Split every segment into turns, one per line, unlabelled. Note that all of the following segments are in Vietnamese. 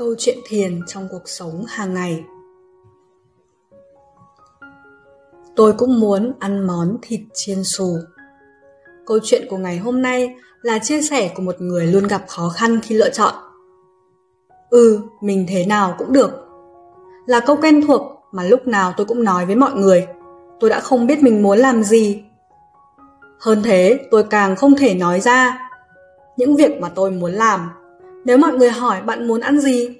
câu chuyện thiền trong cuộc sống hàng ngày. Tôi cũng muốn ăn món thịt chiên xù. Câu chuyện của ngày hôm nay là chia sẻ của một người luôn gặp khó khăn khi lựa chọn. Ừ mình thế nào cũng được. Là câu quen thuộc mà lúc nào tôi cũng nói với mọi người. Tôi đã không biết mình muốn làm gì. Hơn thế, tôi càng không thể nói ra những việc mà tôi muốn làm nếu mọi người hỏi bạn muốn ăn gì,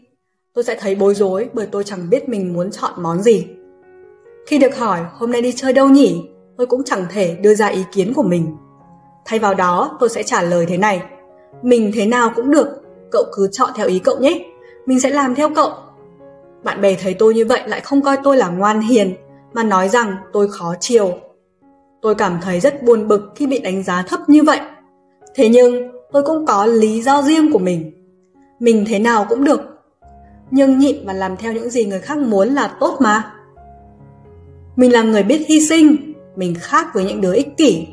tôi sẽ thấy bối rối bởi tôi chẳng biết mình muốn chọn món gì. Khi được hỏi hôm nay đi chơi đâu nhỉ, tôi cũng chẳng thể đưa ra ý kiến của mình. Thay vào đó, tôi sẽ trả lời thế này. Mình thế nào cũng được, cậu cứ chọn theo ý cậu nhé. Mình sẽ làm theo cậu. Bạn bè thấy tôi như vậy lại không coi tôi là ngoan hiền, mà nói rằng tôi khó chiều. Tôi cảm thấy rất buồn bực khi bị đánh giá thấp như vậy. Thế nhưng, tôi cũng có lý do riêng của mình mình thế nào cũng được. Nhưng nhịn và làm theo những gì người khác muốn là tốt mà. Mình là người biết hy sinh, mình khác với những đứa ích kỷ.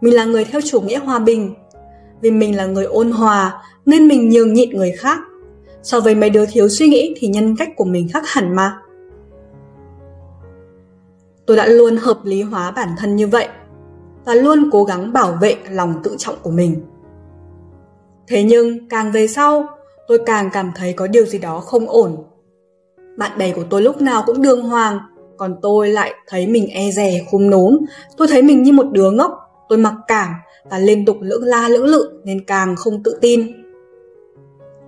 Mình là người theo chủ nghĩa hòa bình. Vì mình là người ôn hòa, nên mình nhường nhịn người khác. So với mấy đứa thiếu suy nghĩ thì nhân cách của mình khác hẳn mà. Tôi đã luôn hợp lý hóa bản thân như vậy và luôn cố gắng bảo vệ lòng tự trọng của mình. Thế nhưng càng về sau tôi càng cảm thấy có điều gì đó không ổn. Bạn bè của tôi lúc nào cũng đường hoàng, còn tôi lại thấy mình e dè khum núm. Tôi thấy mình như một đứa ngốc, tôi mặc cảm và liên tục lưỡng la lưỡng lự nên càng không tự tin.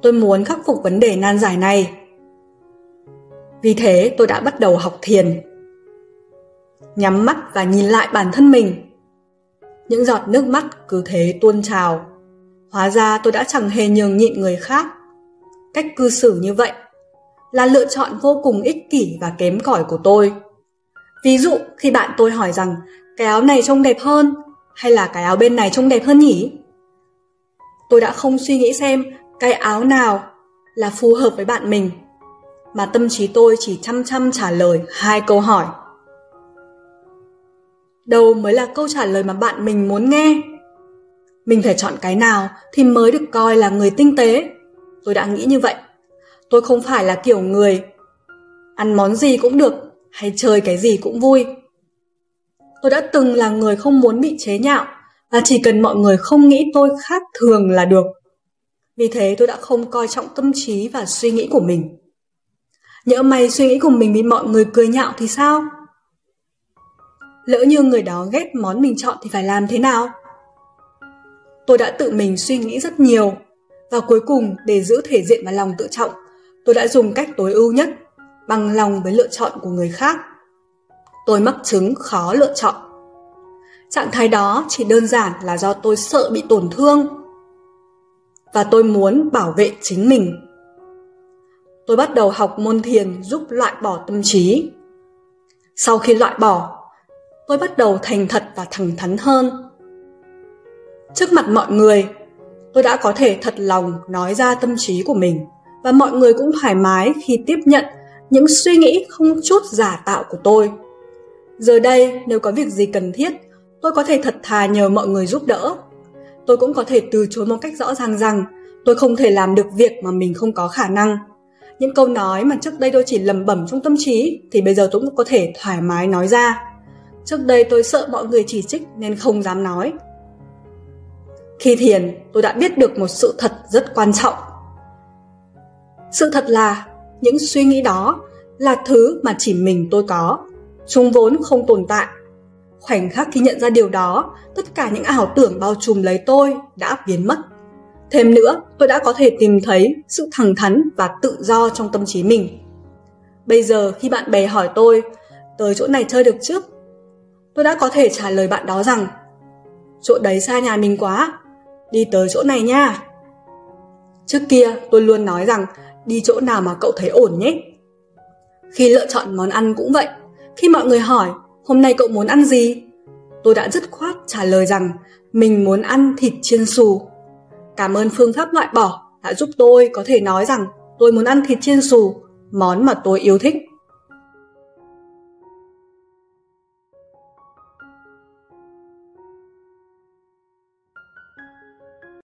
Tôi muốn khắc phục vấn đề nan giải này. Vì thế tôi đã bắt đầu học thiền. Nhắm mắt và nhìn lại bản thân mình. Những giọt nước mắt cứ thế tuôn trào. Hóa ra tôi đã chẳng hề nhường nhịn người khác cách cư xử như vậy là lựa chọn vô cùng ích kỷ và kém cỏi của tôi. Ví dụ, khi bạn tôi hỏi rằng, cái áo này trông đẹp hơn hay là cái áo bên này trông đẹp hơn nhỉ? Tôi đã không suy nghĩ xem cái áo nào là phù hợp với bạn mình, mà tâm trí tôi chỉ chăm chăm trả lời hai câu hỏi. Đâu mới là câu trả lời mà bạn mình muốn nghe? Mình phải chọn cái nào thì mới được coi là người tinh tế? Tôi đã nghĩ như vậy. Tôi không phải là kiểu người ăn món gì cũng được hay chơi cái gì cũng vui. Tôi đã từng là người không muốn bị chế nhạo và chỉ cần mọi người không nghĩ tôi khác thường là được. Vì thế tôi đã không coi trọng tâm trí và suy nghĩ của mình. Nhỡ may suy nghĩ của mình bị mọi người cười nhạo thì sao? Lỡ như người đó ghét món mình chọn thì phải làm thế nào? Tôi đã tự mình suy nghĩ rất nhiều và cuối cùng, để giữ thể diện và lòng tự trọng, tôi đã dùng cách tối ưu nhất, bằng lòng với lựa chọn của người khác. Tôi mắc chứng khó lựa chọn. Trạng thái đó chỉ đơn giản là do tôi sợ bị tổn thương và tôi muốn bảo vệ chính mình. Tôi bắt đầu học môn thiền giúp loại bỏ tâm trí. Sau khi loại bỏ, tôi bắt đầu thành thật và thẳng thắn hơn. Trước mặt mọi người, tôi đã có thể thật lòng nói ra tâm trí của mình, và mọi người cũng thoải mái khi tiếp nhận những suy nghĩ không chút giả tạo của tôi. Giờ đây, nếu có việc gì cần thiết, tôi có thể thật thà nhờ mọi người giúp đỡ. Tôi cũng có thể từ chối một cách rõ ràng rằng tôi không thể làm được việc mà mình không có khả năng. Những câu nói mà trước đây tôi chỉ lầm bẩm trong tâm trí thì bây giờ tôi cũng có thể thoải mái nói ra. Trước đây tôi sợ mọi người chỉ trích nên không dám nói khi thiền, tôi đã biết được một sự thật rất quan trọng. Sự thật là những suy nghĩ đó là thứ mà chỉ mình tôi có. Chúng vốn không tồn tại. Khoảnh khắc khi nhận ra điều đó, tất cả những ảo tưởng bao trùm lấy tôi đã biến mất. Thêm nữa, tôi đã có thể tìm thấy sự thẳng thắn và tự do trong tâm trí mình. Bây giờ khi bạn bè hỏi tôi, tới chỗ này chơi được trước, tôi đã có thể trả lời bạn đó rằng chỗ đấy xa nhà mình quá đi tới chỗ này nha. Trước kia tôi luôn nói rằng đi chỗ nào mà cậu thấy ổn nhé. Khi lựa chọn món ăn cũng vậy, khi mọi người hỏi hôm nay cậu muốn ăn gì, tôi đã dứt khoát trả lời rằng mình muốn ăn thịt chiên xù. Cảm ơn phương pháp loại bỏ đã giúp tôi có thể nói rằng tôi muốn ăn thịt chiên xù, món mà tôi yêu thích.